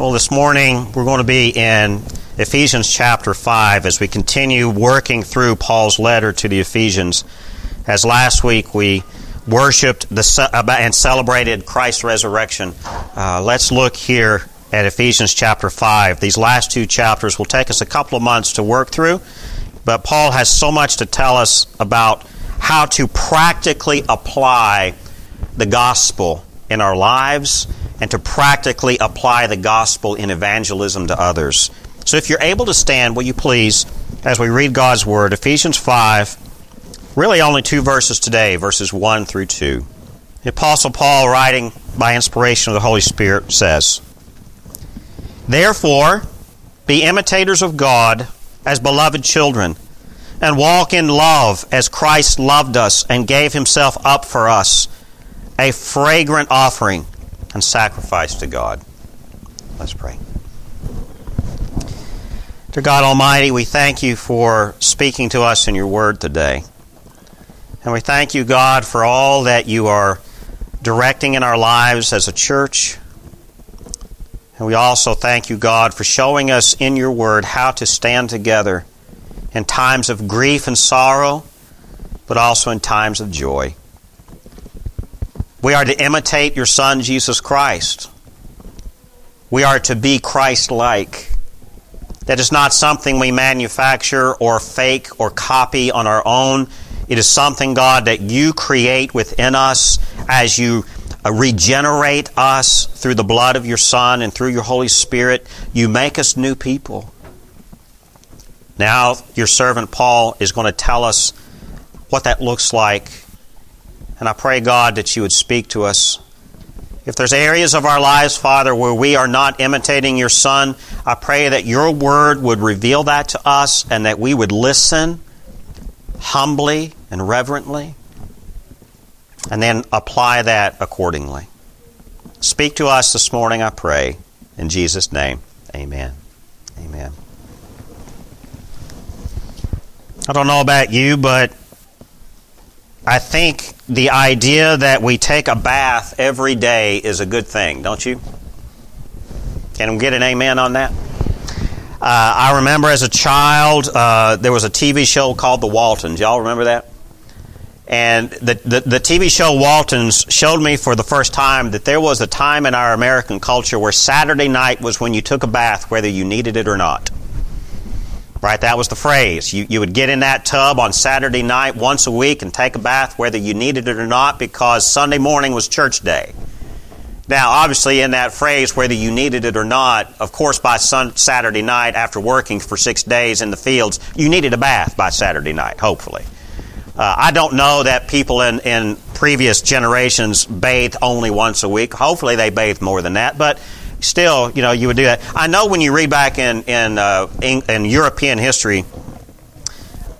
Well, this morning we're going to be in Ephesians chapter 5 as we continue working through Paul's letter to the Ephesians. As last week we worshiped the, and celebrated Christ's resurrection, uh, let's look here at Ephesians chapter 5. These last two chapters will take us a couple of months to work through, but Paul has so much to tell us about how to practically apply the gospel in our lives and to practically apply the gospel in evangelism to others. So if you're able to stand, will you please, as we read God's Word, Ephesians 5, really only two verses today, verses 1 through 2. The Apostle Paul, writing by inspiration of the Holy Spirit, says, Therefore, be imitators of God as beloved children, and walk in love as Christ loved us and gave himself up for us, a fragrant offering and sacrifice to God. Let's pray. Dear God Almighty, we thank you for speaking to us in your word today. And we thank you, God, for all that you are directing in our lives as a church. And we also thank you, God, for showing us in your word how to stand together in times of grief and sorrow, but also in times of joy. We are to imitate your Son, Jesus Christ. We are to be Christ like. That is not something we manufacture or fake or copy on our own. It is something, God, that you create within us as you uh, regenerate us through the blood of your Son and through your Holy Spirit. You make us new people. Now, your servant Paul is going to tell us what that looks like and I pray, God, that you would speak to us. If there's areas of our lives, Father, where we are not imitating your Son, I pray that your word would reveal that to us and that we would listen humbly and reverently and then apply that accordingly. Speak to us this morning, I pray. In Jesus' name, amen. Amen. I don't know about you, but I think the idea that we take a bath every day is a good thing, don't you? Can we get an amen on that? Uh, I remember as a child, uh, there was a TV show called The Waltons. Y'all remember that? And the, the, the, TV show Waltons showed me for the first time that there was a time in our American culture where Saturday night was when you took a bath, whether you needed it or not. Right? That was the phrase. You, you would get in that tub on Saturday night once a week and take a bath whether you needed it or not because Sunday morning was church day. Now, obviously, in that phrase, whether you needed it or not, of course, by sun, Saturday night after working for six days in the fields, you needed a bath by Saturday night, hopefully. Uh, I don't know that people in, in previous generations bathed only once a week. Hopefully, they bathed more than that, but still, you know, you would do that. I know when you read back in in, uh, in, in, European history,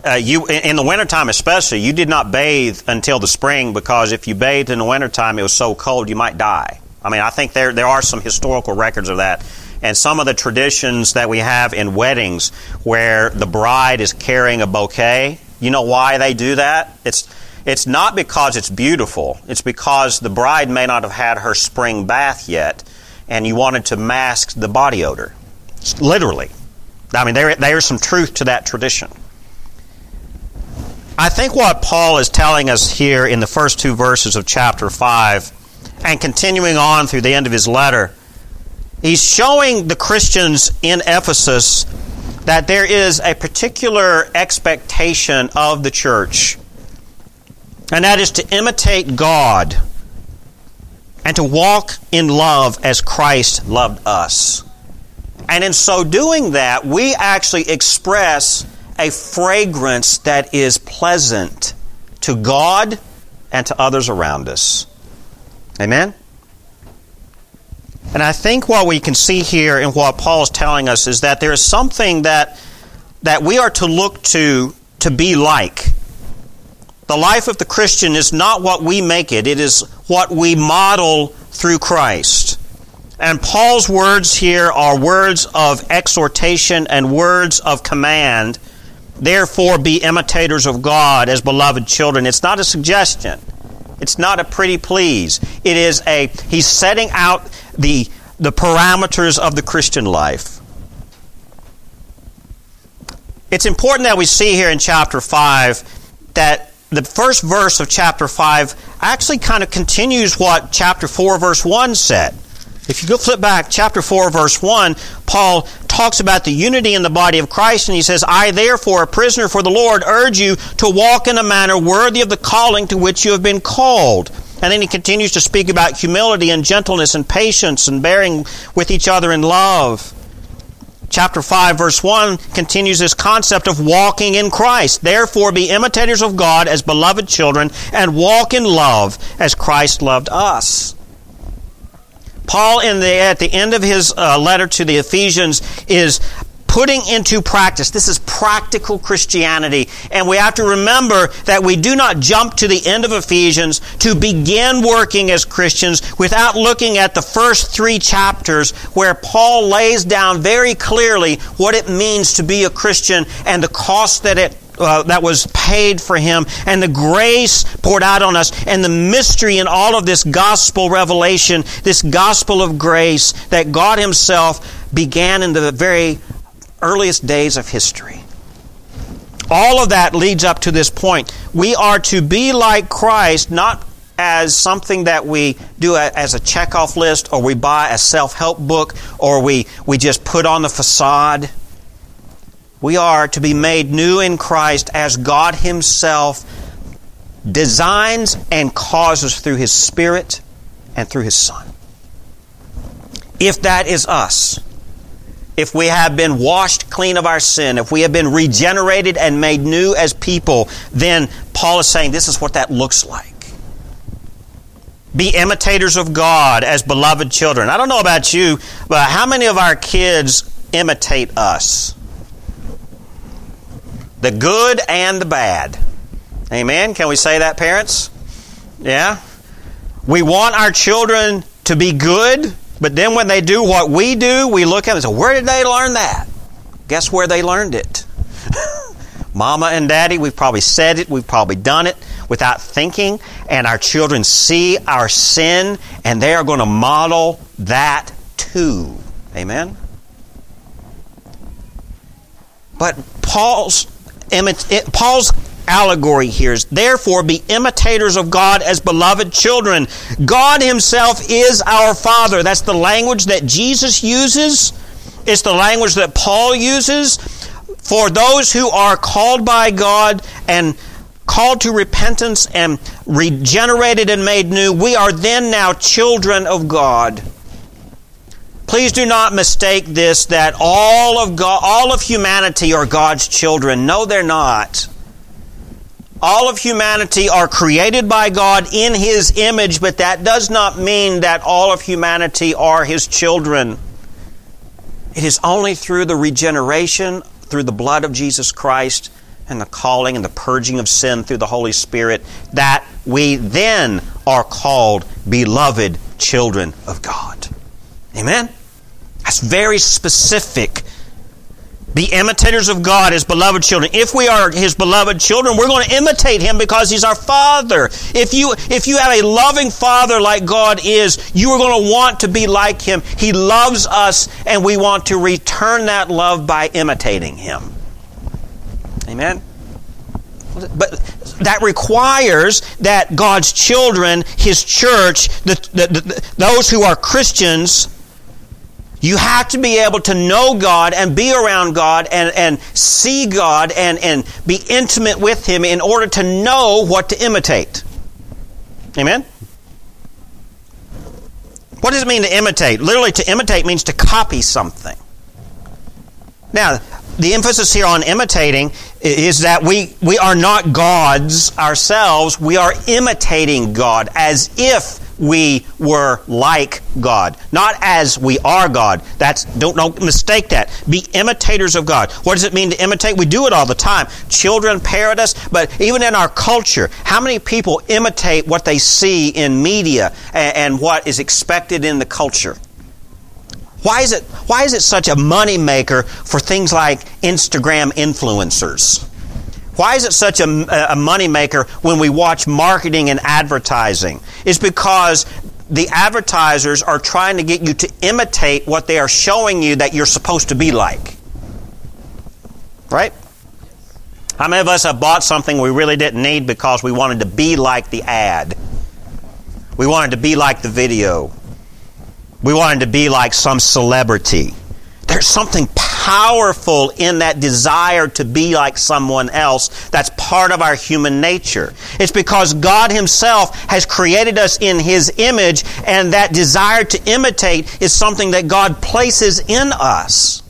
uh, you in the wintertime especially, you did not bathe until the spring because if you bathed in the wintertime, it was so cold you might die. I mean, I think there there are some historical records of that. And some of the traditions that we have in weddings where the bride is carrying a bouquet, you know why they do that? It's it's not because it's beautiful. It's because the bride may not have had her spring bath yet and you wanted to mask the body odor. Literally. I mean, there, there's some truth to that tradition. I think what Paul is telling us here in the first two verses of chapter 5 and continuing on through the end of his letter, he's showing the Christians in Ephesus that there is a particular expectation of the church, and that is to imitate God and to walk in love as Christ loved us. And in so doing that, we actually express a fragrance that is pleasant to God and to others around us. Amen? And I think what we can see here in what Paul is telling us is that there is something that, that we are to look to to be like. The life of the Christian is not what we make it, it is what we model through Christ. And Paul's words here are words of exhortation and words of command. Therefore, be imitators of God as beloved children. It's not a suggestion. It's not a pretty please. It is a, he's setting out the, the parameters of the Christian life. It's important that we see here in chapter 5 that the first verse of chapter 5 actually kind of continues what chapter 4, verse 1 said. If you go flip back, chapter 4, verse 1, Paul talks about the unity in the body of Christ, and he says, I therefore, a prisoner for the Lord, urge you to walk in a manner worthy of the calling to which you have been called. And then he continues to speak about humility and gentleness and patience and bearing with each other in love. Chapter 5, verse 1 continues this concept of walking in Christ. Therefore, be imitators of God as beloved children and walk in love as Christ loved us. Paul, in the, at the end of his uh, letter to the Ephesians, is putting into practice. This is practical Christianity. And we have to remember that we do not jump to the end of Ephesians to begin working as Christians without looking at the first three chapters where Paul lays down very clearly what it means to be a Christian and the cost that it uh, that was paid for him and the grace poured out on us and the mystery in all of this gospel revelation, this gospel of grace that God Himself began in the very earliest days of history. All of that leads up to this point. We are to be like Christ, not as something that we do as a checkoff list or we buy a self help book or we, we just put on the facade. We are to be made new in Christ as God Himself designs and causes through His Spirit and through His Son. If that is us, if we have been washed clean of our sin, if we have been regenerated and made new as people, then Paul is saying this is what that looks like. Be imitators of God as beloved children. I don't know about you, but how many of our kids imitate us? The good and the bad. Amen? Can we say that, parents? Yeah? We want our children to be good, but then when they do what we do, we look at them and say, Where did they learn that? Guess where they learned it? Mama and daddy, we've probably said it, we've probably done it without thinking, and our children see our sin, and they are going to model that too. Amen? But Paul's, Paul's allegory here is therefore be imitators of God as beloved children. God Himself is our Father. That's the language that Jesus uses. It's the language that Paul uses. For those who are called by God and called to repentance and regenerated and made new, we are then now children of God. Please do not mistake this that all of God, all of humanity are God's children. No, they're not. All of humanity are created by God in His image, but that does not mean that all of humanity are His children. It is only through the regeneration, through the blood of Jesus Christ, and the calling and the purging of sin through the Holy Spirit that we then are called beloved children of God. Amen? That's very specific be imitators of God as beloved children. If we are His beloved children, we're going to imitate Him because He's our Father. If you, if you have a loving Father like God is, you are going to want to be like Him. He loves us, and we want to return that love by imitating Him. Amen? But that requires that God's children, His church, the, the, the, those who are Christians, you have to be able to know God and be around God and, and see God and, and be intimate with Him in order to know what to imitate. Amen? What does it mean to imitate? Literally, to imitate means to copy something. Now, the emphasis here on imitating is that we, we are not gods ourselves. We are imitating God as if we were like God, not as we are God. That's don't don't mistake that. Be imitators of God. What does it mean to imitate? We do it all the time. Children parrot us, but even in our culture, how many people imitate what they see in media and, and what is expected in the culture? Why is it why is it such a money maker for things like Instagram influencers? Why is it such a, a moneymaker when we watch marketing and advertising? It's because the advertisers are trying to get you to imitate what they are showing you that you're supposed to be like. Right? How many of us have bought something we really didn't need because we wanted to be like the ad? We wanted to be like the video. We wanted to be like some celebrity. There's something powerful in that desire to be like someone else that's part of our human nature. It's because God Himself has created us in His image, and that desire to imitate is something that God places in us.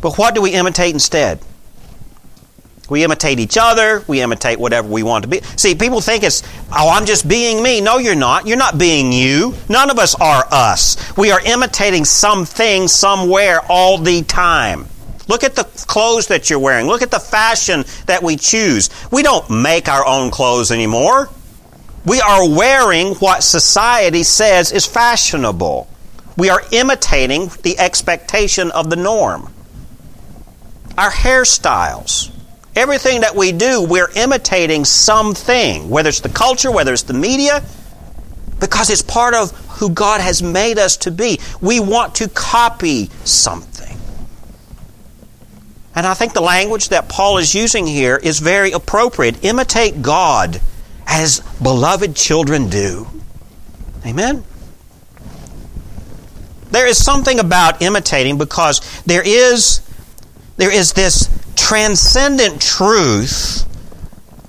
But what do we imitate instead? We imitate each other. We imitate whatever we want to be. See, people think it's, oh, I'm just being me. No, you're not. You're not being you. None of us are us. We are imitating something somewhere all the time. Look at the clothes that you're wearing. Look at the fashion that we choose. We don't make our own clothes anymore. We are wearing what society says is fashionable. We are imitating the expectation of the norm. Our hairstyles Everything that we do, we're imitating something, whether it's the culture, whether it's the media, because it's part of who God has made us to be. We want to copy something. And I think the language that Paul is using here is very appropriate. Imitate God as beloved children do. Amen? There is something about imitating because there is, there is this transcendent truth,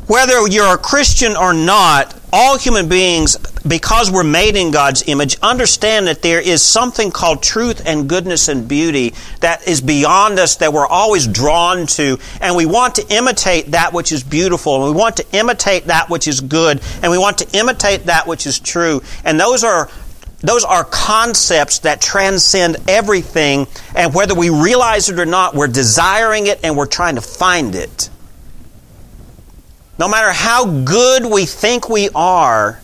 whether you're a Christian or not, all human beings, because we're made in God's image, understand that there is something called truth and goodness and beauty that is beyond us that we're always drawn to. And we want to imitate that which is beautiful. And we want to imitate that which is good. And we want to imitate that which is true. And those are those are concepts that transcend everything, and whether we realize it or not, we're desiring it and we're trying to find it. No matter how good we think we are,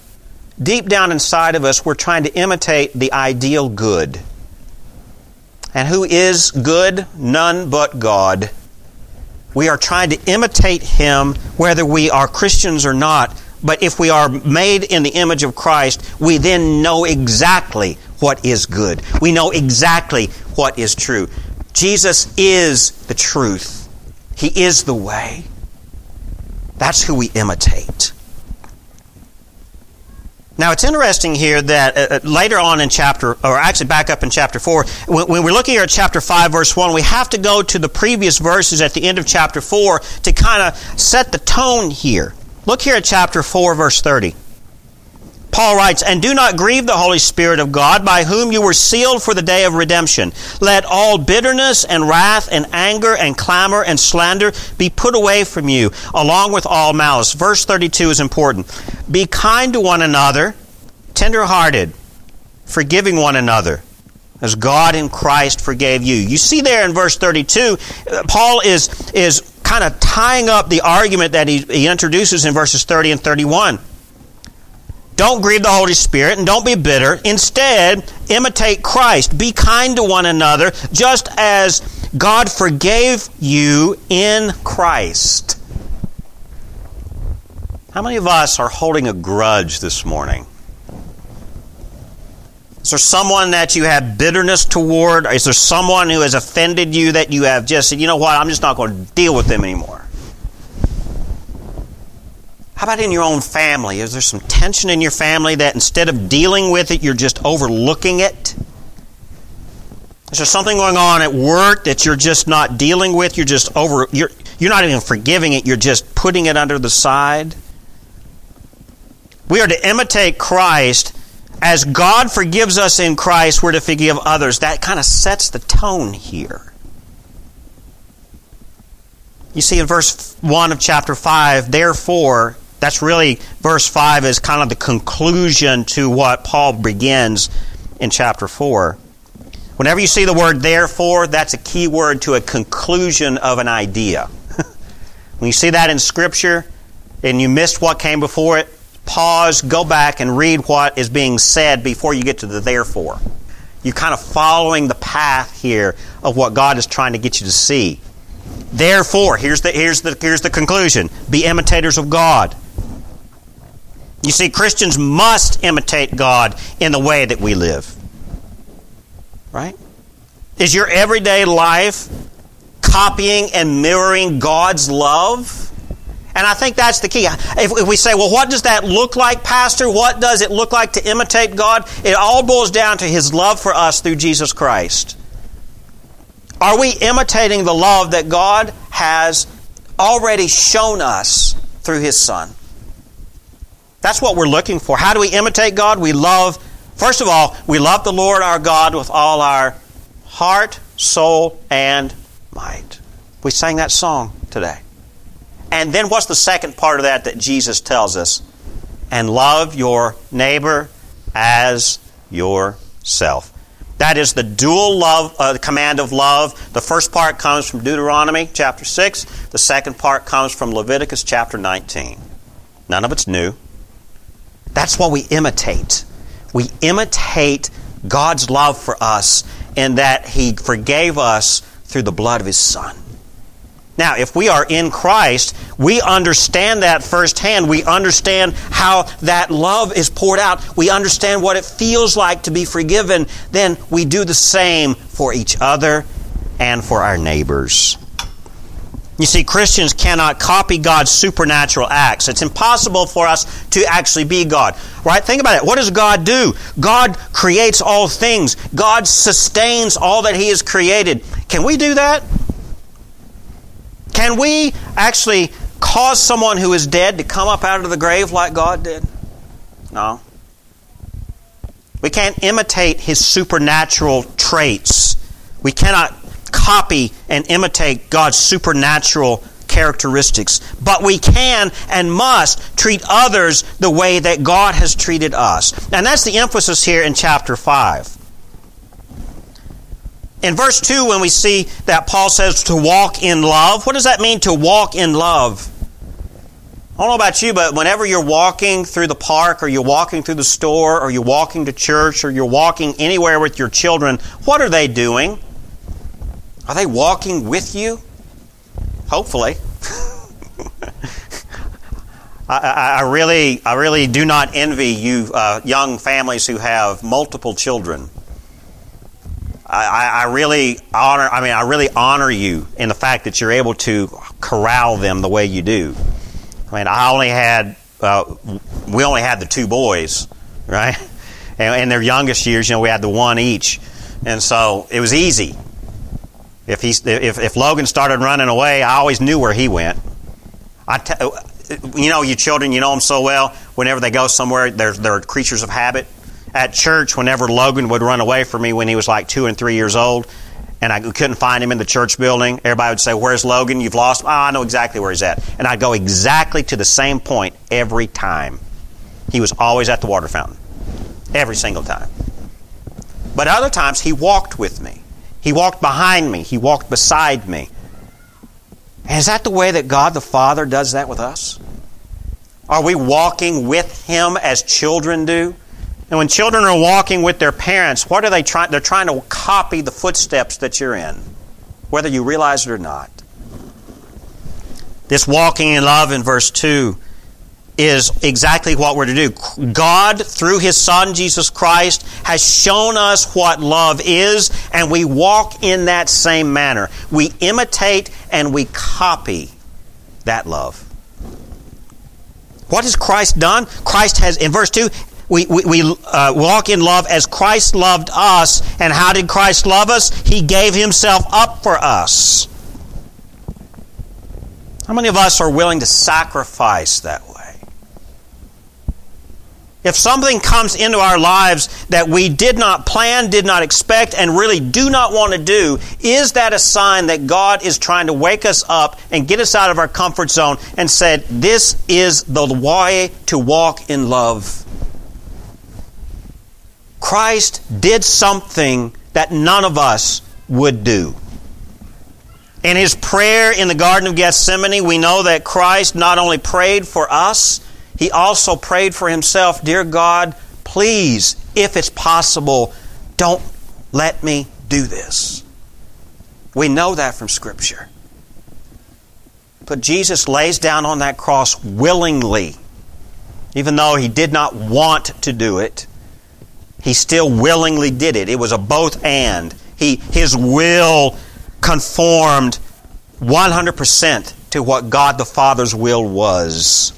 deep down inside of us, we're trying to imitate the ideal good. And who is good? None but God. We are trying to imitate Him whether we are Christians or not. But if we are made in the image of Christ, we then know exactly what is good. We know exactly what is true. Jesus is the truth. He is the way. That's who we imitate. Now, it's interesting here that uh, uh later on in chapter, or actually back up in chapter 4, when, when, we're looking here at chapter 5, verse 1, we have to go to the previous verses at the end of chapter 4 to kind of set the tone here. Look here at chapter 4, verse 30. Paul writes, And do not grieve the Holy Spirit of God, by whom you were sealed for the day of redemption. Let all bitterness and wrath and anger and clamor and slander be put away from you, along with all malice. Verse 32 is important. Be kind to one another, tenderhearted, forgiving one another, as God in Christ forgave you. You see there in verse 32, uh, Paul is, is kind of tying up the argument that he, he introduces in verses 30 and 31. Don't grieve the Holy Spirit and don't be bitter. Instead, imitate Christ. Be kind to one another, just as God forgave you in Christ. How many of us are holding a grudge this morning? Is there someone that you have bitterness toward? Is there someone who has offended you that you have just said, you know what, I'm just not going to deal with them anymore? How about in your own family? Is there some tension in your family that instead of dealing with it, you're just overlooking it? Is there something going on at work that you're just not dealing with? You're just over you're you're not even forgiving it, you're just putting it under the side? We are to imitate Christ as God forgives us in Christ, we're to forgive others. That kind of sets the tone here. You see in verse 1 of chapter 5, therefore, that's really, verse 5 is kind of the conclusion to what Paul begins in chapter 4. Whenever you see the word therefore, that's a key word to a conclusion of an idea. when you see that in Scripture and you missed what came before it, pause, go back, and read what is being said before you get to the therefore. You're kind of following the path here of what God is trying to get you to see. Therefore, here's the, here's the, here's the conclusion be imitators of God. You see, Christians must imitate God in the way that we live. Right? Is your everyday life copying and mirroring God's love? And I think that's the key. If, if, we say, well, what does that look like, Pastor? What does it look like to imitate God? It all boils down to His love for us through Jesus Christ. Are we imitating the love that God has already shown us through His Son? That's what we're looking for. How do we imitate God? We love, first of all, we love the Lord our God with all our heart, soul, and might. We sang that song today. And then what's the second part of that that Jesus tells us? And love your neighbor as yourself. That is the dual love, uh, command of love. The first part comes from Deuteronomy chapter 6. The second part comes from Leviticus chapter 19. None of it's new. That's what we imitate. We imitate God's love for us in that He forgave us through the blood of His Son. Now, if we are in Christ, we understand that firsthand. We understand how that love is poured out. We understand what it feels like to be forgiven. Then we do the same for each other and for our neighbors. You see, Christians cannot copy God's supernatural acts. It's impossible for us to actually be God. Right? Think about it. What does God do? God creates all things. God sustains all that He has created. Can we do that? Can we actually cause someone who is dead to come up out of the grave like God did? No. We can't imitate his supernatural traits. We cannot copy and imitate God's supernatural characteristics. But we can and must treat others the way that God has treated us. And that's the emphasis here in chapter 5. In verse 2, when we see that Paul says to walk in love, what does that mean to walk in love? I don't know about you, but whenever you're walking through the park or you're walking through the store or you're walking to church or you're walking anywhere with your children, what are they doing? Are they walking with you? Hopefully. I, I, I, really, I really do not envy you uh, young families who have multiple children. I, I, really honor. I mean, I really honor you in the fact that you're able to corral them the way you do. I mean, I only had uh, we only had the two boys, right? And in their youngest years, you know, we had the one each, and so it was easy. If he if if Logan started running away, I always knew where he went. I t- you know, you children, you know them so well. Whenever they go somewhere, they're they're creatures of habit at church whenever Logan would run away from me when he was like two and three years old, and I couldn't find him in the church building. Everybody would say, Where's Logan? You've lost him. Oh, I know exactly where he's at. And I'd go exactly to the same point every time. He was always at the water fountain. Every single time. But other times, he walked with me. He walked behind me. He walked beside me. Is that the way that God the Father does that with us? Are we walking with Him as children do? And when children are walking with their parents, what are they trying? They're trying to copy the footsteps that you're in, whether you realize it or not. This walking in love in verse 2 is exactly what we're to do. God, through His Son, Jesus Christ, has shown us what love is, and we walk in that same manner. We imitate and we copy that love. What has Christ done? Christ has, in verse 2, we, we, we uh, walk in love as Christ loved us. And how did Christ love us? He gave himself up for us. How many of us are willing to sacrifice that way? If something comes into our lives that we did not plan, did not expect, and really do not want to do, is that a sign that God is trying to wake us up and get us out of our comfort zone and said, This is the way to walk in love? Christ did something that none of us would do. In his prayer in the Garden of Gethsemane, we know that Christ not only prayed for us, he also prayed for himself. Dear God, please, if it's possible, don't let me do this. We know that from Scripture. But Jesus lays down on that cross willingly Even though he did not want to do it, he still willingly did it. It was a both and. He, his will conformed 100% to what God the Father's will was.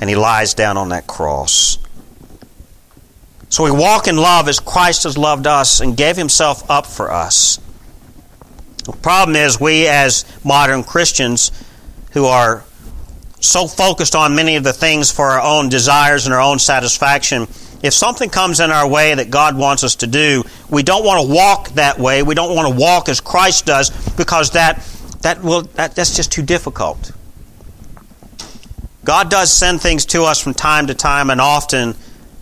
And he lies down on that cross. So we walk in love as Christ has loved us and gave himself up for us. The problem is, we as modern Christians who are so focused on many of the things for our own desires and our own satisfaction, if something comes in our way that God wants us to do, we don't want to walk that way. We don't want to walk as Christ does because that, that will, that, that's just too difficult. God does send things to us from time to time and often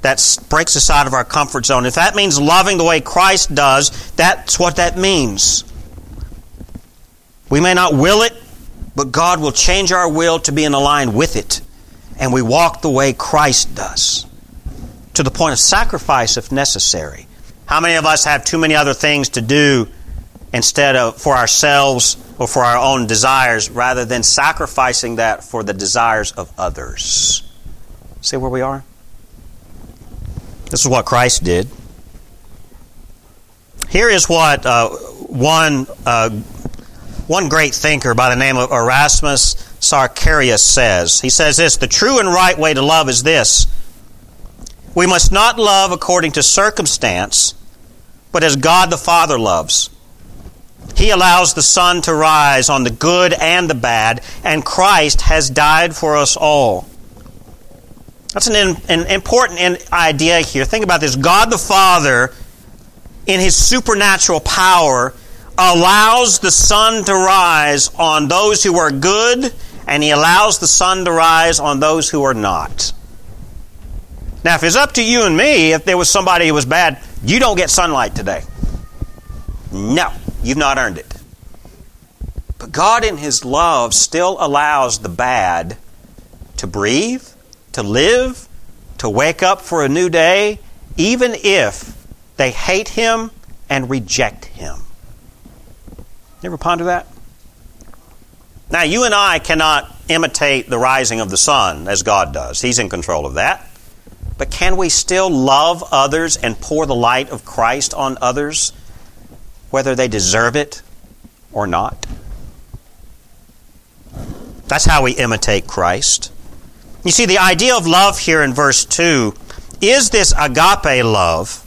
that breaks us out of our comfort zone. If that means loving the way Christ does, that's what that means. We may not will it, but God will change our will to be in line with it. And we walk the way Christ does, to the point of sacrifice if necessary. How many of us have too many other things to do instead of for ourselves or for our own desires rather than sacrificing that for the desires of others? See where we are? This is what Christ did. Here is what uh, one uh, one great thinker by the name of Erasmus Sarcerius says. He says this: the true and right way to love is this: we must not love according to circumstance, but as God the Father loves. He allows the sun to rise on the good and the bad, and Christ has died for us all. That's an, an important idea here. Think about this God the Father, in His supernatural power, allows the sun to rise on those who are good, and He allows the sun to rise on those who are not. Now, if it's up to you and me, if there was somebody who was bad, you don't get sunlight today. No, you've not earned it. But God, in His love, still allows the bad to breathe to live, to wake up for a new day, even if they hate Him and reject Him. You ever ponder that? Now, you and I cannot imitate the rising of the sun as God does. He's in control of that. But can we still love others and pour the light of Christ on others, whether they deserve it or not? That's how we imitate Christ. You see, the idea of love here in verse 2 is this agape love.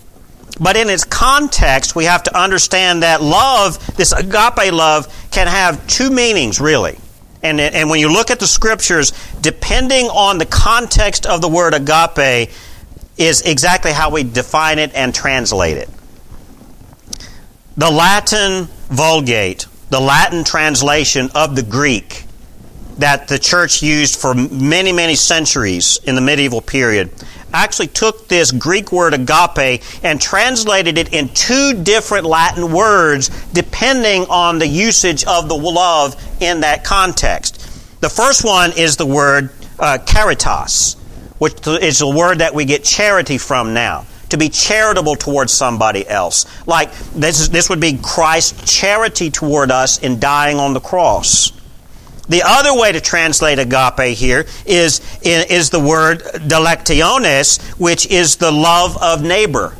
But in its context, we have to understand that love, this agape love, can have two meanings, really. And, and when you look at the scriptures, depending on the context of the word agape, is exactly how we define it and translate it. The Latin Vulgate, the Latin translation of the Greek, that the church used for many, many centuries in the medieval period actually took this Greek word agape and translated it in two different Latin words depending on the usage of the love in that context. The first one is the word uh, caritas, which is the word that we get charity from now. To be charitable towards somebody else. Like this, is, this would be Christ's charity toward us in dying on the cross. The other way to translate agape here is, is the word dilectionis, which is the love of neighbor.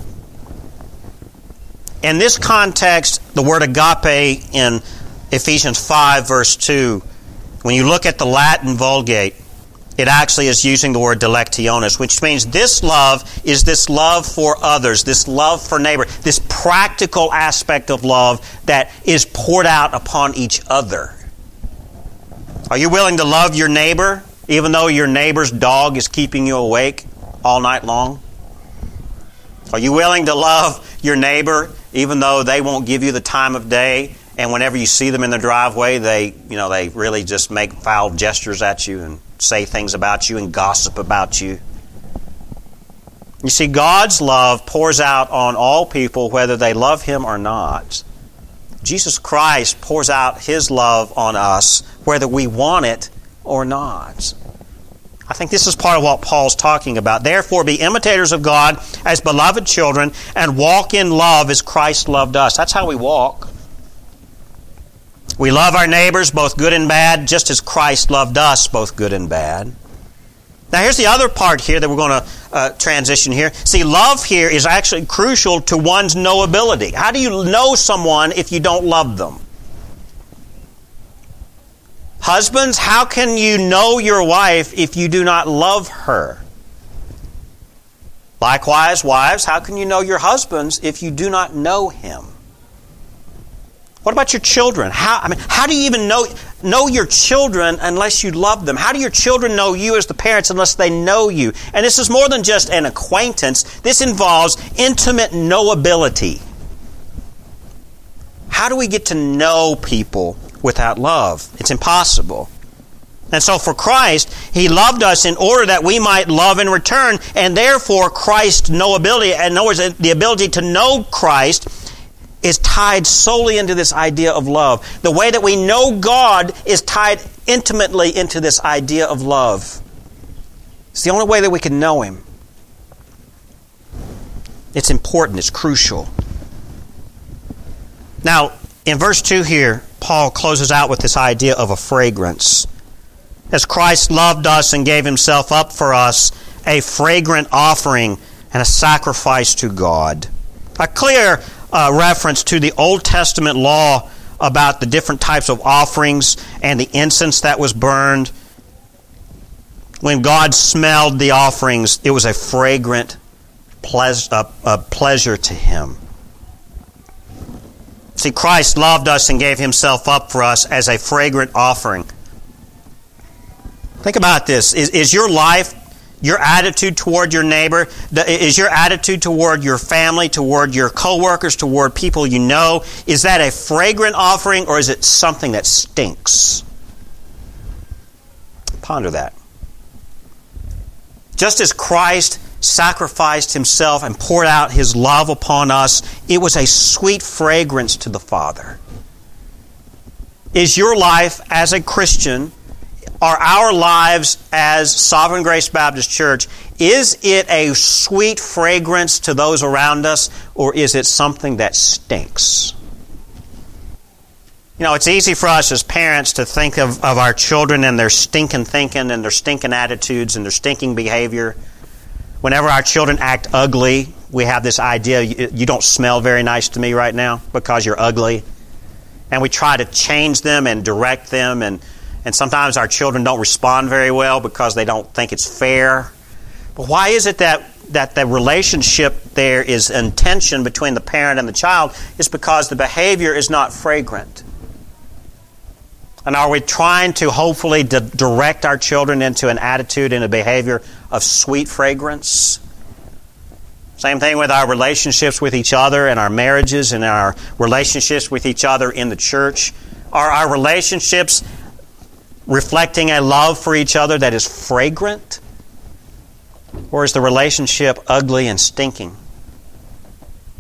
In this context, the word agape in Ephesians 5, verse 2, when you look at the Latin Vulgate, it actually is using the word dilectionis, which means this love is this love for others, this love for neighbor, this practical aspect of love that is poured out upon each other. Are you willing to love your neighbor even though your neighbor's dog is keeping you awake all night long? Are you willing to love your neighbor even though they won't give you the time of day and whenever you see them in the driveway they, you know, they really just make foul gestures at you and say things about you and gossip about you? You see, God's love pours out on all people whether they love Him or not. Jesus Christ pours out His love on us whether we want it or not. I think this is part of what Paul's talking about. Therefore, be imitators of God as beloved children and walk in love as Christ loved us. That's how we walk. We love our neighbors, both good and bad, just as Christ loved us, both good and bad. Now, here's the other part here that we're going to uh, transition here. See, love here is actually crucial to one's knowability. How do you know someone if you don't love them? Husbands, how can you know your wife if you do not love her? Likewise, wives, how can you know your husbands if you do not know him? What about your children? How, I mean, how do you even know, know your children unless you love them? How do your children know you as the parents unless they know you? And this is more than just an acquaintance. This involves intimate knowability. How do we get to know people without love? It's impossible. And so for Christ, He loved us in order that we might love in return, and therefore Christ's knowability, and in other words, the ability to know Christ is tied solely into this idea of love. The way that we know God is tied intimately into this idea of love. It's the only way that we can know Him. It's important, it's crucial. Now, in verse 2 here, Paul closes out with this idea of a fragrance. As Christ loved us and gave Himself up for us, a fragrant offering and a sacrifice to God. A clear uh, reference to the Old Testament law about the different types of offerings and the incense that was burned. When God smelled the offerings, it was a fragrant pleas- uh, uh, pleasure to Him. See, Christ loved us and gave Himself up for us as a fragrant offering. Think about this. Is, is your life your attitude toward your neighbor? Is your attitude toward your family, toward your coworkers, toward people you know, is that a fragrant offering or is it something that stinks? Ponder that. Just as Christ sacrificed himself and poured out his love upon us, it was a sweet fragrance to the Father. Is your life as a Christian are our lives as Sovereign Grace Baptist Church, is it a sweet fragrance to those around us, or is it something that stinks? You know, it's easy for us as parents to think of, of our children and their stinking thinking and their stinking attitudes and their stinking behavior. Whenever our children act ugly, we have this idea you, you don't smell very nice to me right now because you're ugly. And we try to change them and direct them and and sometimes our children don't respond very well because they don't think it's fair. But why is it that, that the relationship there is in tension between the parent and the child? Is because the behavior is not fragrant. And are we trying to hopefully di- direct our children into an attitude and a behavior of sweet fragrance? Same thing with our relationships with each other and our marriages and our relationships with each other in the church. Are our relationships reflecting a love for each other that is fragrant? Or is the relationship ugly and stinking?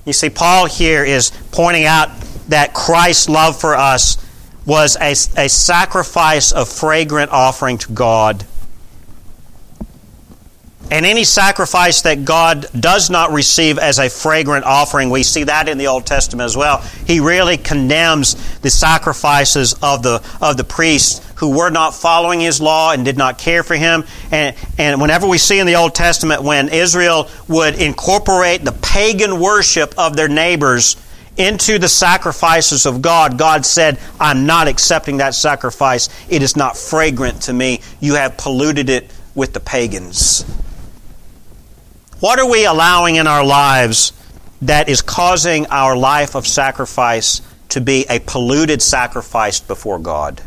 You see, Paul here is pointing out that Christ's love for us was a, a sacrifice of fragrant offering to God. And any sacrifice that God does not receive as a fragrant offering, we see that in the Old Testament as well. He really condemns the sacrifices of the, of the priests who were not following his law and did not care for him. And, and whenever we see in the Old Testament when Israel would incorporate the pagan worship of their neighbors into the sacrifices of God, God said, I'm not accepting that sacrifice. It is not fragrant to me. You have polluted it with the pagans. What are we allowing in our lives that is causing our life of sacrifice to be a polluted sacrifice before God?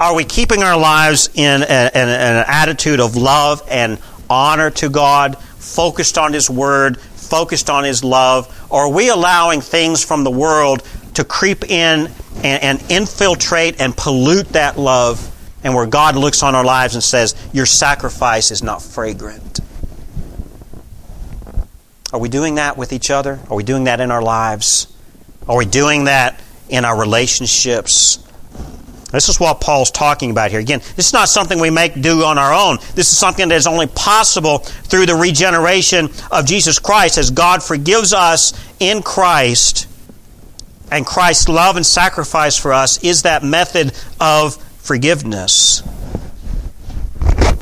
Are we keeping our lives in, a, in an attitude of love and honor to God, focused on His Word, focused on His love? Or are we allowing things from the world to creep in and, and infiltrate and pollute that love? And where God looks on our lives and says, Your sacrifice is not fragrant. Are we doing that with each other? Are we doing that in our lives? Are we doing that in our relationships? This is what Paul's talking about here. Again, this is not something we make do on our own. This is something that is only possible through the regeneration of Jesus Christ as God forgives us in Christ. And Christ's love and sacrifice for us is that method of forgiveness.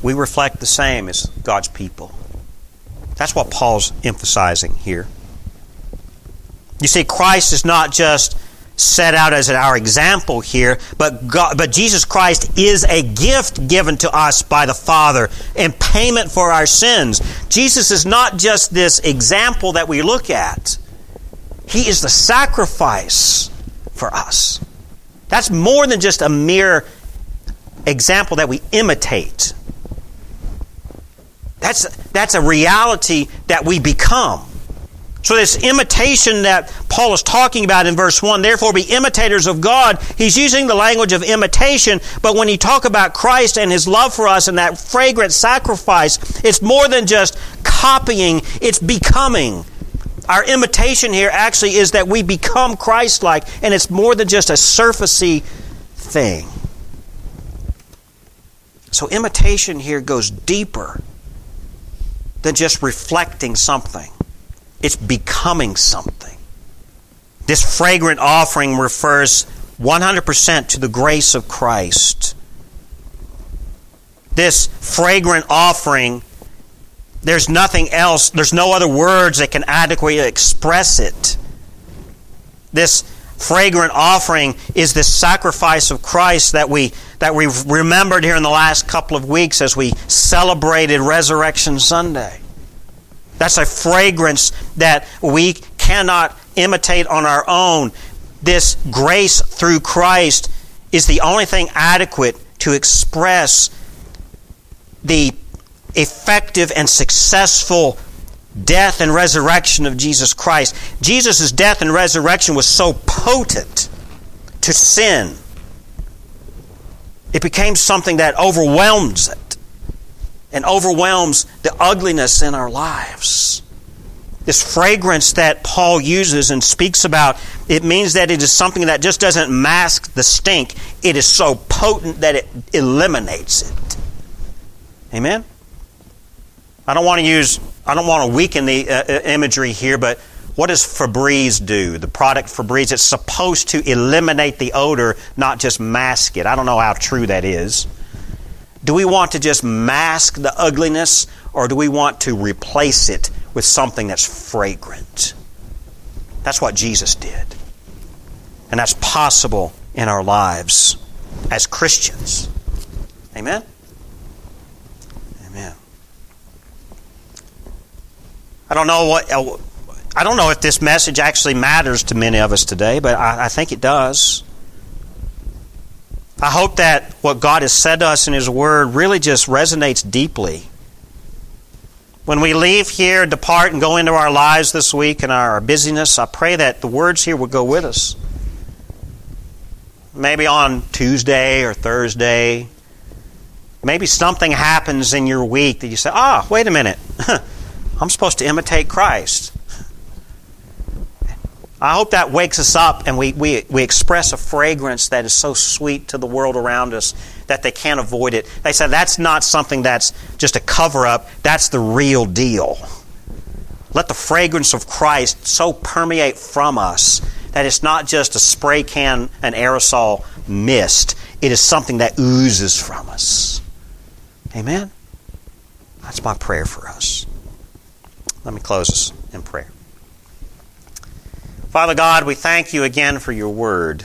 We reflect the same as God's people. That's what Paul's emphasizing here. You see, Christ is not just set out as our example here, but God, but Jesus Christ is a gift given to us by the Father in payment for our sins. Jesus is not just this example that we look at. He is the sacrifice for us. That's more than just a mere example that we imitate. That's, that's a reality that we become. So, this imitation that Paul is talking about in verse 1, therefore be imitators of God, he's using the language of imitation, but when he talk about Christ and his love for us and that fragrant sacrifice, it's more than just copying, it's becoming. Our imitation here actually is that we become Christ like, and it's more than just a surfacey thing. So, imitation here goes deeper than just reflecting something, it's becoming something. This fragrant offering refers 100% to the grace of Christ. This fragrant offering, there's nothing else, there's no other words that can adequately express it. This fragrant offering is the sacrifice of Christ that we that we've remembered here in the last couple of weeks as we celebrated Resurrection Sunday. That's a fragrance that we cannot imitate on our own. This grace through Christ is the only thing adequate to express the effective and successful death and resurrection of Jesus Christ. Jesus' death and resurrection was so potent to sin it became something that overwhelms it and overwhelms the ugliness in our lives. This fragrance that Paul uses and speaks about, it means that it is something that just doesn't mask the stink. It is so potent that it eliminates it. Amen? I don't want to use, I don't want to weaken the uh, uh imagery here, but what does Febreze do? The product Febreze, it's supposed to eliminate the odor, not just mask it. I don't know how true that is. Do we want to just mask the ugliness, or do we want to replace it with something that's fragrant? That's what Jesus did. And that's possible in our lives as Christians. Amen? Amen. I don't know what I don't know if this message actually matters to many of us today, but I, I think it does. I hope that what God has said to us in His Word really just resonates deeply. When we leave here, depart, and go into our lives this week and our busyness, I pray that the words here will go with us. Maybe on Tuesday or Thursday, maybe something happens in your week that you say, ah, wait a minute. I'm supposed to imitate Christ. I hope that wakes us up and we, we, we express a fragrance that is so sweet to the world around us that they can't avoid it. They say that's not something that's just a cover up, that's the real deal. Let the fragrance of Christ so permeate from us that it's not just a spray can, an aerosol mist. It is something that oozes from us. Amen? That's my prayer for us. Let me close us in prayer. Father God, we thank you again for your word.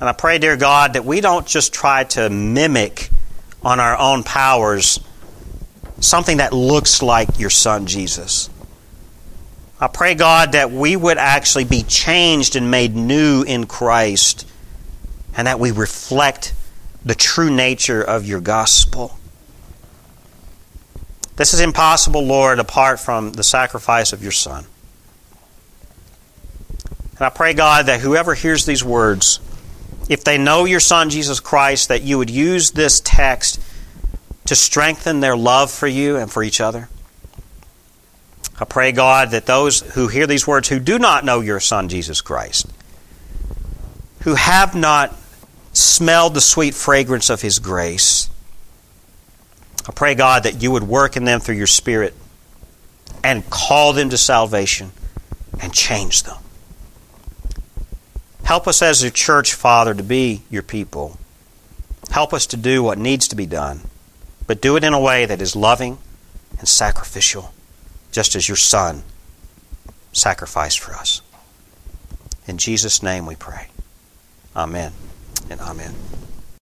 And I pray, dear God, that we don't just try to mimic on our own powers something that looks like your Son, Jesus. I pray, God, that we would actually be changed and made new in Christ and that we reflect the true nature of your gospel. This is impossible, Lord, apart from the sacrifice of your Son. And I pray, God, that whoever hears these words, if they know your Son, Jesus Christ, that you would use this text to strengthen their love for you and for each other. I pray, God, that those who hear these words who do not know your Son, Jesus Christ, who have not smelled the sweet fragrance of His grace, I pray, God, that you would work in them through your Spirit and call them to salvation and change them. Help us as a church, Father, to be your people Help us to do what needs to be done, but do it in a way that is loving and sacrificial, just as your Son sacrificed for us. In Jesus' name we pray. Amen and amen.